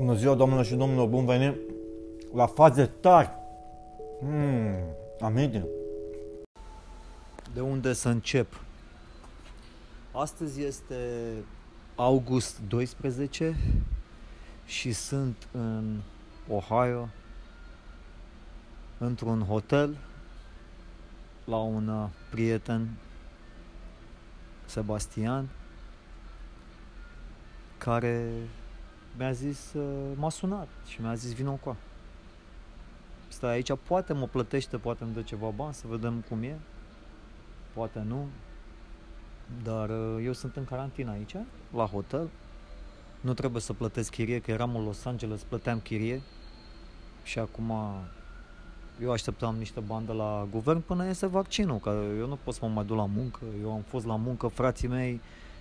Bună ziua, doamnelor și domnilor, bun venit la faze tari. Hmm, aminte. De unde să încep? Astăzi este august 12 și sunt în Ohio într-un hotel la un uh, prieten Sebastian care mi-a zis, uh, m-a sunat și mi-a zis vină cu Stai aici, poate mă plătește, poate îmi dă ceva bani, să vedem cum e, poate nu, dar uh, eu sunt în carantină aici, la hotel, nu trebuie să plătesc chirie, că eram în Los Angeles, plăteam chirie. Și acum eu așteptam niște bani de la guvern până iese vaccinul, că eu nu pot să mă mai duc la muncă, eu am fost la muncă, frații mei,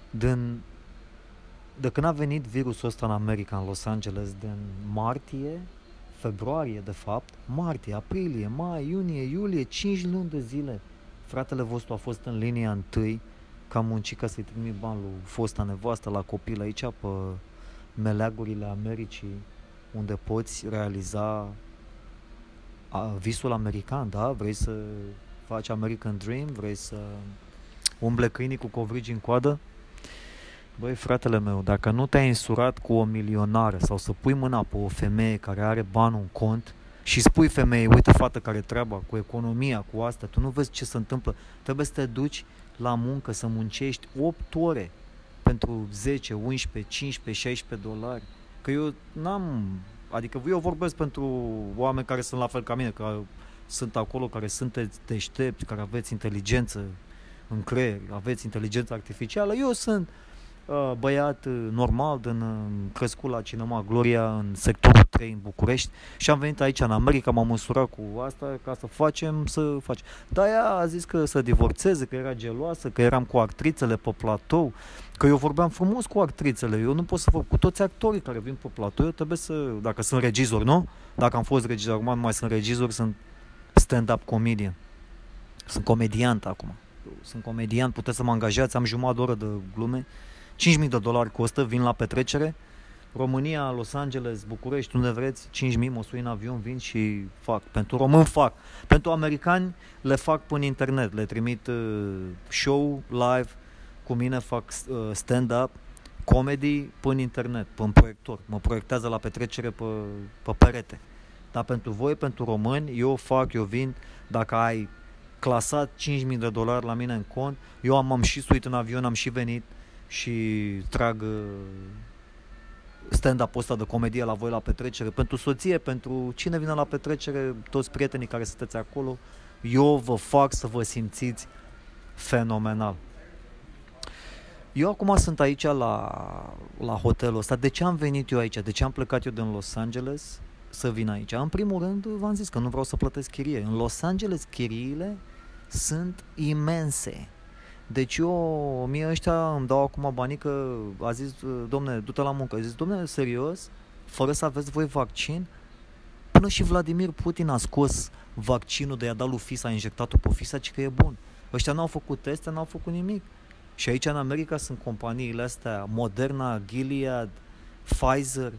din de când a venit virusul ăsta în America, în Los Angeles, din martie, februarie de fapt, martie, aprilie, mai, iunie, iulie, 5 luni de zile, fratele vostru a fost în linia întâi, că am muncit ca să-i trimit bani lui fosta nevastă la copil aici pe meleagurile Americii, unde poți realiza a, visul american, da? Vrei să faci American Dream? Vrei să umble câinii cu covrigi în coadă? Băi, fratele meu, dacă nu te-ai însurat cu o milionară sau să pui mâna pe o femeie care are bani în cont și spui femeie, uite fată care treaba cu economia, cu asta, tu nu vezi ce se întâmplă, trebuie să te duci la muncă, să muncești 8 ore pentru 10, 11, 15, 16 dolari. Că eu n-am, adică eu vorbesc pentru oameni care sunt la fel ca mine, care sunt acolo, care sunteți deștepți, care aveți inteligență în creier, aveți inteligență artificială. Eu sunt Uh, băiat uh, normal, din, uh, crescut la Cinema Gloria în sectorul 3 în București și am venit aici în America, m-am măsurat cu asta ca să facem, să facem. Dar ea a zis că să divorțeze, că era geloasă, că eram cu actrițele pe platou, că eu vorbeam frumos cu actrițele, eu nu pot să fac cu toți actorii care vin pe platou, eu trebuie să, dacă sunt regizor, nu? Dacă am fost regizor, acum nu mai sunt regizor, sunt stand-up comedian. Sunt comediant acum. Sunt comediant, puteți să mă angajați, am jumătate de oră de glume 5.000 de dolari costă, vin la petrecere, România, Los Angeles, București, unde vreți, 5.000 mă sui în avion, vin și fac. Pentru român fac. Pentru americani le fac până internet, le trimit uh, show live, cu mine fac uh, stand-up, comedy până internet, până proiector. Mă proiectează la petrecere pe, pe perete. Dar pentru voi, pentru români, eu fac, eu vin, dacă ai clasat 5.000 de dolari la mine în cont, eu am, am și suit în avion, am și venit, și trag uh, stand-up ăsta de comedie la voi la petrecere, pentru soție, pentru cine vine la petrecere, toți prietenii care sunteți acolo, eu vă fac să vă simțiți fenomenal. Eu acum sunt aici la, la hotelul ăsta. De ce am venit eu aici? De ce am plecat eu din Los Angeles să vin aici? În primul rând, v-am zis că nu vreau să plătesc chirie. În Los Angeles chiriile sunt imense. Deci eu, mie ăștia îmi dau acum banii că a zis, domne, du-te la muncă. A zis, domne, serios? Fără să aveți voi vaccin? Până și Vladimir Putin a scos vaccinul de a dat lui Fisa, a injectat-o pe Fisa, ci că e bun. Ăștia n-au făcut teste, n-au făcut nimic. Și aici în America sunt companiile astea, Moderna, Gilead, Pfizer,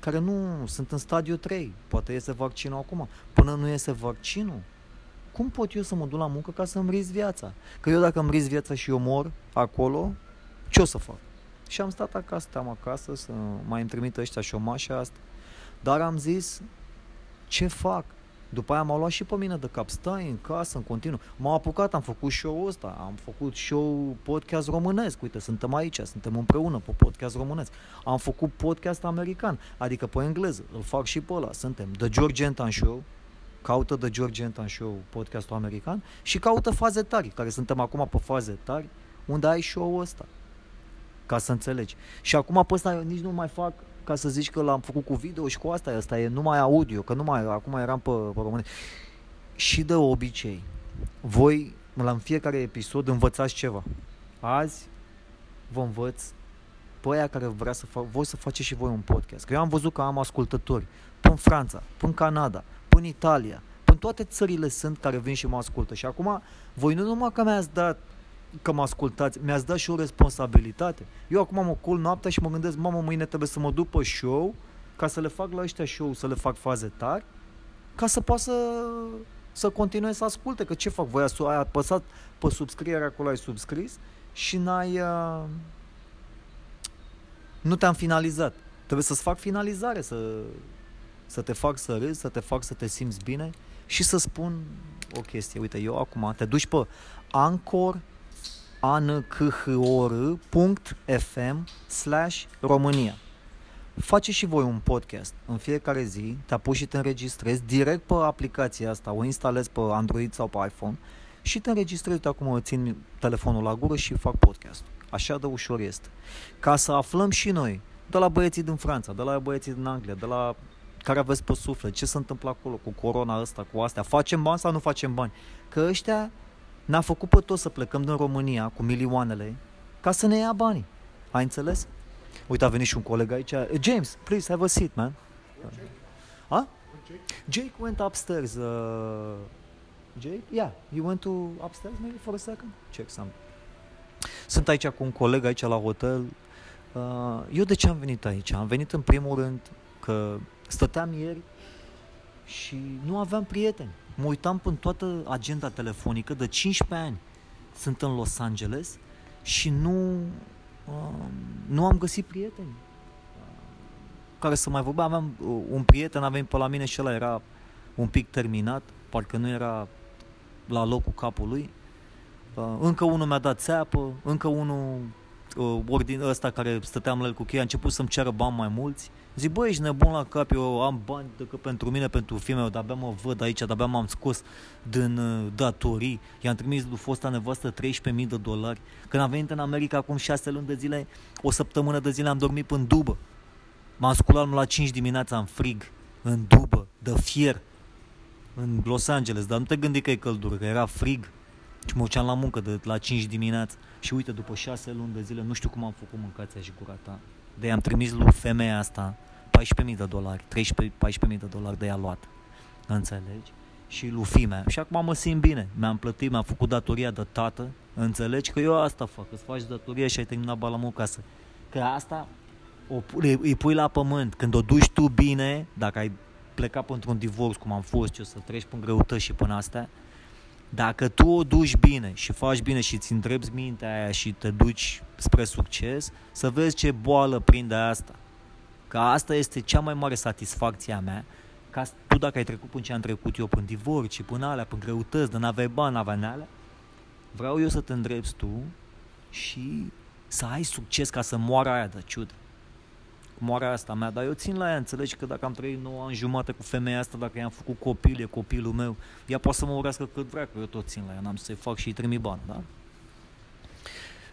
care nu sunt în stadiu 3. Poate iese vaccinul acum. Până nu iese vaccinul, cum pot eu să mă duc la muncă ca să-mi risc viața? Că eu dacă îmi risc viața și eu mor acolo, ce o să fac? Și am stat acasă, stăm acasă, să mai îmi trimit ăștia șomașa asta. Dar am zis, ce fac? După aia m-au luat și pe mine de cap, stai în casă, în continuu. M-am apucat, am făcut show-ul ăsta, am făcut show podcast românesc, uite, suntem aici, suntem împreună pe podcast românesc. Am făcut podcast american, adică pe engleză, îl fac și pe ăla, suntem The George Anton Show, caută The George Anton Show, podcastul american, și caută faze tari, care suntem acum pe faze tari, unde ai show-ul ăsta. Ca să înțelegi. Și acum pe ăsta eu nici nu mai fac ca să zici că l-am făcut cu video și cu asta, asta e numai audio, că numai, acum eram pe, pe române. Și de obicei, voi la în fiecare episod învățați ceva. Azi vă învăț pe aia care vrea să fac, voi să faceți și voi un podcast. Că eu am văzut că am ascultători până în Franța, până în Canada, în Italia, în toate țările sunt care vin și mă ascultă. Și acum, voi nu numai că mi-ați dat că mă ascultați, mi-ați dat și o responsabilitate. Eu acum mă cul noaptea și mă gândesc, mamă, mâine trebuie să mă duc pe show ca să le fac la ăștia show, să le fac faze tari, ca să poată să, să continue să asculte, că ce fac, voi ai apăsat pe subscriere acolo, ai subscris și n-ai... Uh, nu te-am finalizat. Trebuie să-ți fac finalizare, să, să te fac să râzi, să te fac să te simți bine și să spun o chestie. Uite, eu acum te duci pe Anchor ankhor.fm slash România. Faceți și voi un podcast în fiecare zi, te apuci și te înregistrezi direct pe aplicația asta, o instalezi pe Android sau pe iPhone și te înregistrezi, acum țin telefonul la gură și fac podcast. Așa de ușor este. Ca să aflăm și noi, de la băieții din Franța, de la băieții din Anglia, de la care aveți pe suflet, ce se întâmplă acolo cu corona asta, cu astea, facem bani sau nu facem bani? Că ăștia ne-a făcut pe toți să plecăm din România cu milioanele ca să ne ia banii. Ai înțeles? Uite, a venit și un coleg aici. James, please have a seat, man. Huh? Jake went upstairs. Uh, Jake? Yeah, he went to upstairs maybe for a second. Check some. Sunt aici cu un coleg aici la hotel. Uh, eu de ce am venit aici? Am venit în primul rând că stăteam ieri și nu aveam prieteni mă uitam în toată agenda telefonică, de 15 ani sunt în Los Angeles și nu, uh, nu am găsit prieteni uh, care să mai vorbeam. Aveam uh, un prieten, a venit pe la mine și ăla era un pic terminat, parcă nu era la locul capului. Uh, încă unul mi-a dat țeapă, încă unul uh, ordin ăsta care stăteam la el cu cheia a început să-mi ceară bani mai mulți. Zic, băi, ești nebun la cap, eu am bani decât pentru mine, pentru filme, eu de-abia mă văd aici, de-abia m-am scos din uh, datorii. I-am trimis lui fosta nevastă 13.000 de dolari. Când am venit în America acum 6 luni de zile, o săptămână de zile am dormit până în dubă. M-am sculat la 5 dimineața în frig, în dubă, de fier, în Los Angeles, dar nu te gândi că e căldură, că era frig. Și mă duceam la muncă de la 5 dimineața. Și uite, după 6 luni de zile, nu știu cum am făcut mâncația și gura ta. De am trimis lui femeia asta 14.000 de dolari, 13-14.000 de dolari de ea luat. Înțelegi? Și lui fimea. Și acum mă simt bine. Mi-am plătit, mi-am făcut datoria de tată. Înțelegi că eu asta fac. Îți faci datoria și ai terminat balamul casă. Că asta o, îi pui la pământ. Când o duci tu bine, dacă ai plecat pentru un divorț, cum am fost eu, să treci până greutăți și până astea, dacă tu o duci bine și faci bine și ți îndrepți mintea aia și te duci spre succes, să vezi ce boală prinde asta. Că asta este cea mai mare satisfacție a mea, ca tu dacă ai trecut până ce am trecut eu, până divorci, până alea, până greutăți, de n-aveai bani, n-aveai alea, vreau eu să te îndrepți tu și să ai succes ca să moară aia de ciudă. Moara asta mea, dar eu țin la ea, înțelegi că dacă am trăit 9 ani jumate cu femeia asta, dacă i-am făcut copil, e copilul meu, ea poate să mă urească cât vrea, că eu tot țin la ea, n-am să-i fac și îi trimit bani, da?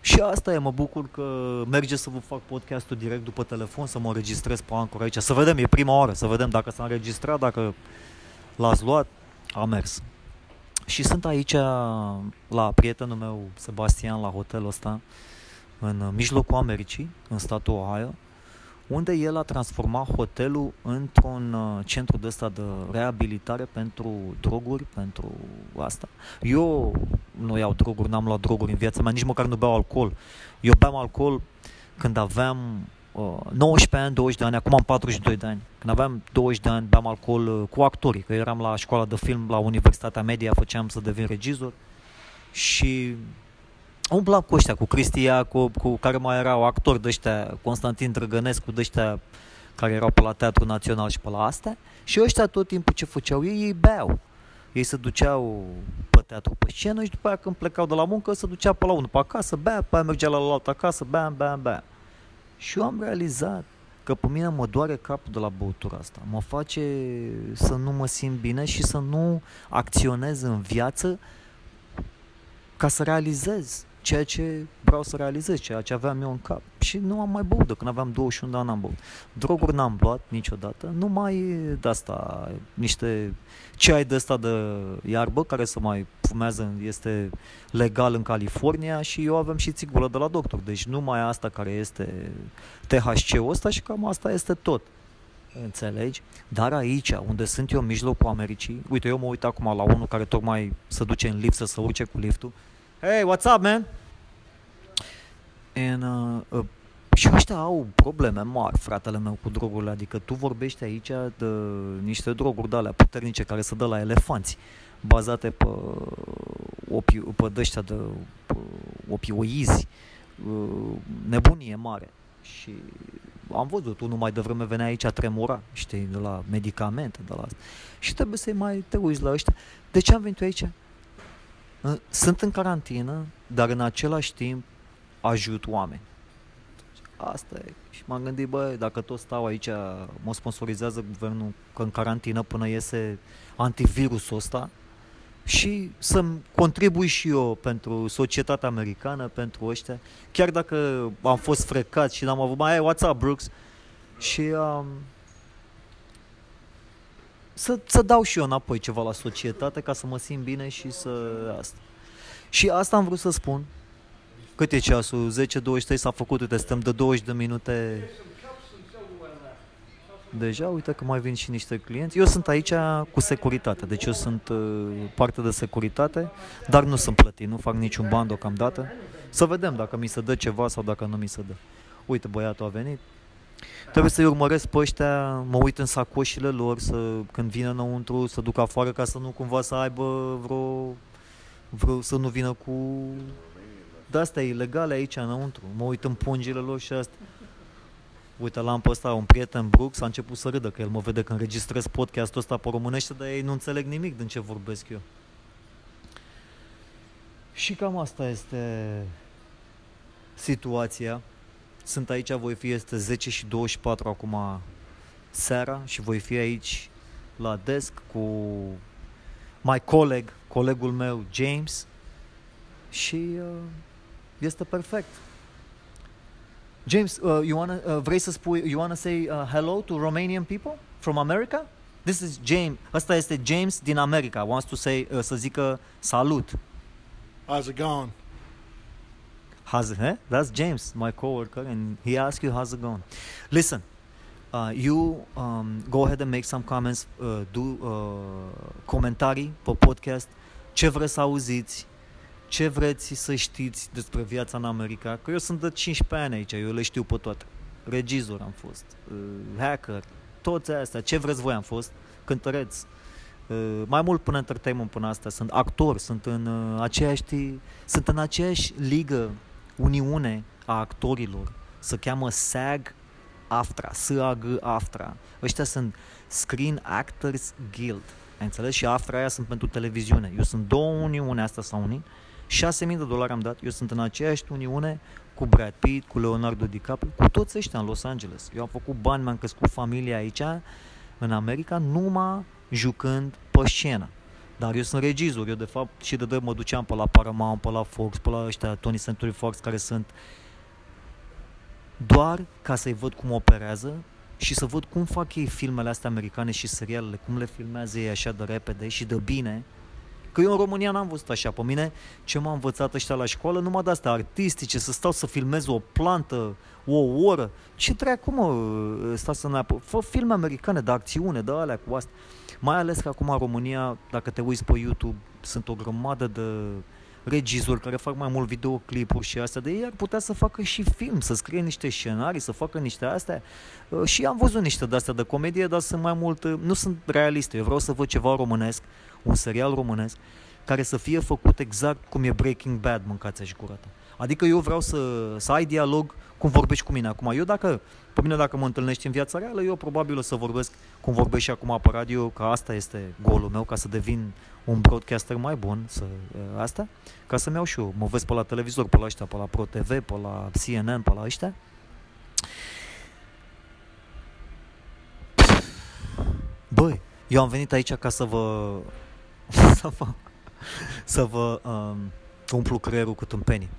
Și asta e, mă bucur că merge să vă fac podcastul direct după telefon, să mă înregistrez pe Anchor aici. Să vedem, e prima oară, să vedem dacă s-a înregistrat, dacă l-ați luat, a mers. Și sunt aici la prietenul meu, Sebastian, la hotelul ăsta, în mijlocul Americii, în statul Ohio, unde el a transformat hotelul într-un uh, centru de ăsta de reabilitare pentru droguri, pentru asta. Eu nu iau droguri, n-am luat droguri în viața mea, nici măcar nu beau alcool. Eu beam alcool când aveam uh, 19 ani, 20 de ani, acum am 42 de ani. Când aveam 20 de ani, beam alcool uh, cu actorii, că eram la școala de film la Universitatea Media, făceam să devin regizor și umblam cu ăștia, cu Cristi Iacob, cu care mai erau actori de ăștia, Constantin Drăgănescu, de ăștia care erau pe la Teatru Național și pe la astea, și ăștia tot timpul ce făceau ei, ei beau. Ei se duceau pe teatru pe scenă și după aia când plecau de la muncă se ducea pe la unul pe acasă, bea, pe aia mergea la altă acasă, bea, bea, bea. Și eu am realizat că pe mine mă doare capul de la băutura asta. Mă face să nu mă simt bine și să nu acționez în viață ca să realizez ceea ce vreau să realizez, ceea ce aveam eu în cap. Și nu am mai băut de când aveam 21 de ani am băut. Droguri n-am luat niciodată, numai de asta, niște ceai de asta de iarbă care să mai fumează, este legal în California și eu avem și țigulă de la doctor. Deci numai asta care este THC-ul ăsta și cam asta este tot. Înțelegi? Dar aici, unde sunt eu în mijlocul Americii, uite, eu mă uit acum la unul care tocmai se duce în lift să se urce cu liftul Hey, what's up, man? And uh, uh, Și ăștia au probleme mari, fratele meu, cu drogurile. Adică tu vorbești aici de niște droguri de alea puternice care se dă la elefanți, bazate pe, opi, pe dăștia de pe opioizi, uh, nebunie mare. Și am văzut, unul mai devreme venea aici, tremura, știi, de la medicamente, de la asta. Și trebuie să mai te uiți la ăștia. De ce am venit eu aici? Uh, sunt în carantină, dar în același timp ajut oameni. Asta e. Și m-am gândit, bă, dacă tot stau aici, mă sponsorizează guvernul că în carantină până iese antivirusul ăsta și să-mi contribui și eu pentru societatea americană, pentru ăștia, chiar dacă am fost frecat și n-am avut, mai what's up, Brooks? Și um, să, să dau și eu înapoi ceva la societate ca să mă simt bine și să asta. Și asta am vrut să spun. Cât e ceasul? 10-23 s-a făcut, uite, stăm de 20 de minute deja, uite că mai vin și niște clienți. Eu sunt aici cu securitate, deci eu sunt uh, parte de securitate, dar nu sunt plătit, nu fac niciun ban deocamdată. Să vedem dacă mi se dă ceva sau dacă nu mi se dă. Uite, băiatul a venit. Trebuie să-i urmăresc pe ăștia, mă uit în sacoșile lor, să, când vină înăuntru, să duc afară ca să nu cumva să aibă vreo, vreo să nu vină cu de-astea ilegale aici înăuntru. Mă uit în pungile lor și asta. Uite, l-am pe ăsta, un prieten Brooks, a început să râdă că el mă vede că înregistrez podcastul ăsta pe românește, dar ei nu înțeleg nimic din ce vorbesc eu. Și cam asta este situația. Sunt aici, voi fi, este 10 și 24 acum seara și voi fi aici la desk cu my coleg, colegul meu James și uh, este perfect. James, uh, you wanna, uh, vrei să spui, you wanna say uh, hello to Romanian people from America? This is James, ăsta este James din America, wants to say, uh, să zică salut. How's it going? How's it, eh? That's James, my coworker, and he asked you how's it going. Listen, uh, you um, go ahead and make some comments, uh, do uh, comentarii pe podcast, ce vreți să auziți, ce vreți să știți despre viața în America, că eu sunt de 15 ani aici, eu le știu pe toate. Regizor am fost, uh, hacker, toți astea, ce vreți voi am fost, cântăreț, uh, mai mult până entertainment până asta, sunt actor, sunt în uh, aceeași, sunt în aceeași ligă, uniune a actorilor, se cheamă SAG AFTRA, SAG AFTRA. Ăștia sunt Screen Actors Guild. Ai înțeles? Și AFTRA aia sunt pentru televiziune. Eu sunt două uniune, asta s-au unit 6.000 de dolari am dat, eu sunt în aceeași uniune cu Brad Pitt, cu Leonardo DiCaprio, cu toți ăștia în Los Angeles. Eu am făcut bani, mi-am crescut familia aici, în America, numai jucând pe scenă. Dar eu sunt regizor, eu de fapt și de dă mă duceam pe la Paramount, pe la Fox, pe la ăștia Tony Century Fox, care sunt. Doar ca să-i văd cum operează și să văd cum fac ei filmele astea americane și serialele, cum le filmează ei așa de repede și de bine, Că eu în România n-am văzut așa. Pe mine, ce m-a învățat ăștia la școală, numai de astea artistice, să stau să filmez o plantă, o oră. Ce treacă, mă, sta să ne Fă filme americane de acțiune, de alea cu asta. Mai ales că acum în România, dacă te uiți pe YouTube, sunt o grămadă de regizori care fac mai mult videoclipuri și astea, de ei ar putea să facă și film, să scrie niște scenarii, să facă niște astea. Uh, și am văzut niște de-astea de comedie, dar sunt mai mult, uh, nu sunt realiste. Eu vreau să văd ceva românesc, un serial românesc, care să fie făcut exact cum e Breaking Bad, mâncați și curată. Adică eu vreau să, să ai dialog cum vorbești cu mine acum. Eu dacă, pe mine dacă mă întâlnești în viața reală, eu probabil o să vorbesc cum vorbești și acum pe radio, că asta este golul meu, ca să devin un broadcaster mai bun, să, asta, ca să-mi iau și eu. Mă vezi pe la televizor, pe la ăștia, pe la Pro TV, pe la CNN, pe la ăștia. Băi, eu am venit aici ca să vă să vă, să vă um, umplu creierul cu tâmpenii.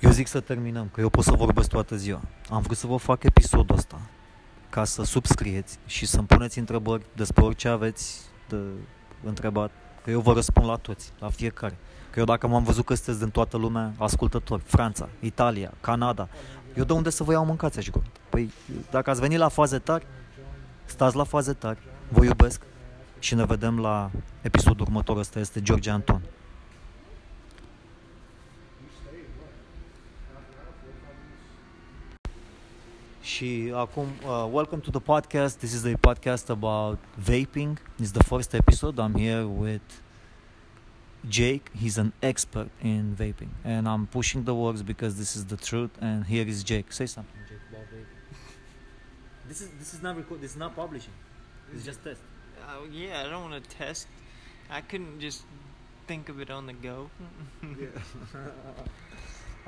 Eu zic să terminăm, că eu pot să vorbesc toată ziua. Am vrut să vă fac episodul ăsta ca să subscrieți și să-mi puneți întrebări despre orice aveți de întrebat, că eu vă răspund la toți, la fiecare. Că eu dacă m-am văzut că sunteți din toată lumea ascultători, Franța, Italia, Canada, eu de unde să vă iau mâncați așa Păi dacă ați venit la faze tari, stați la faze tari, vă iubesc și ne vedem la episodul următor. Ăsta este George Anton. Și acum, uh, welcome to the podcast. This is a podcast about vaping. It's the first episode. I'm here with Jake. He's an expert in vaping, and I'm pushing the words because this is the truth. And here is Jake. Say something, Jake, about vaping. This is this is not record. This is not publishing. It's just test. Uh, yeah, I don't want to test. I couldn't just think of it on the go.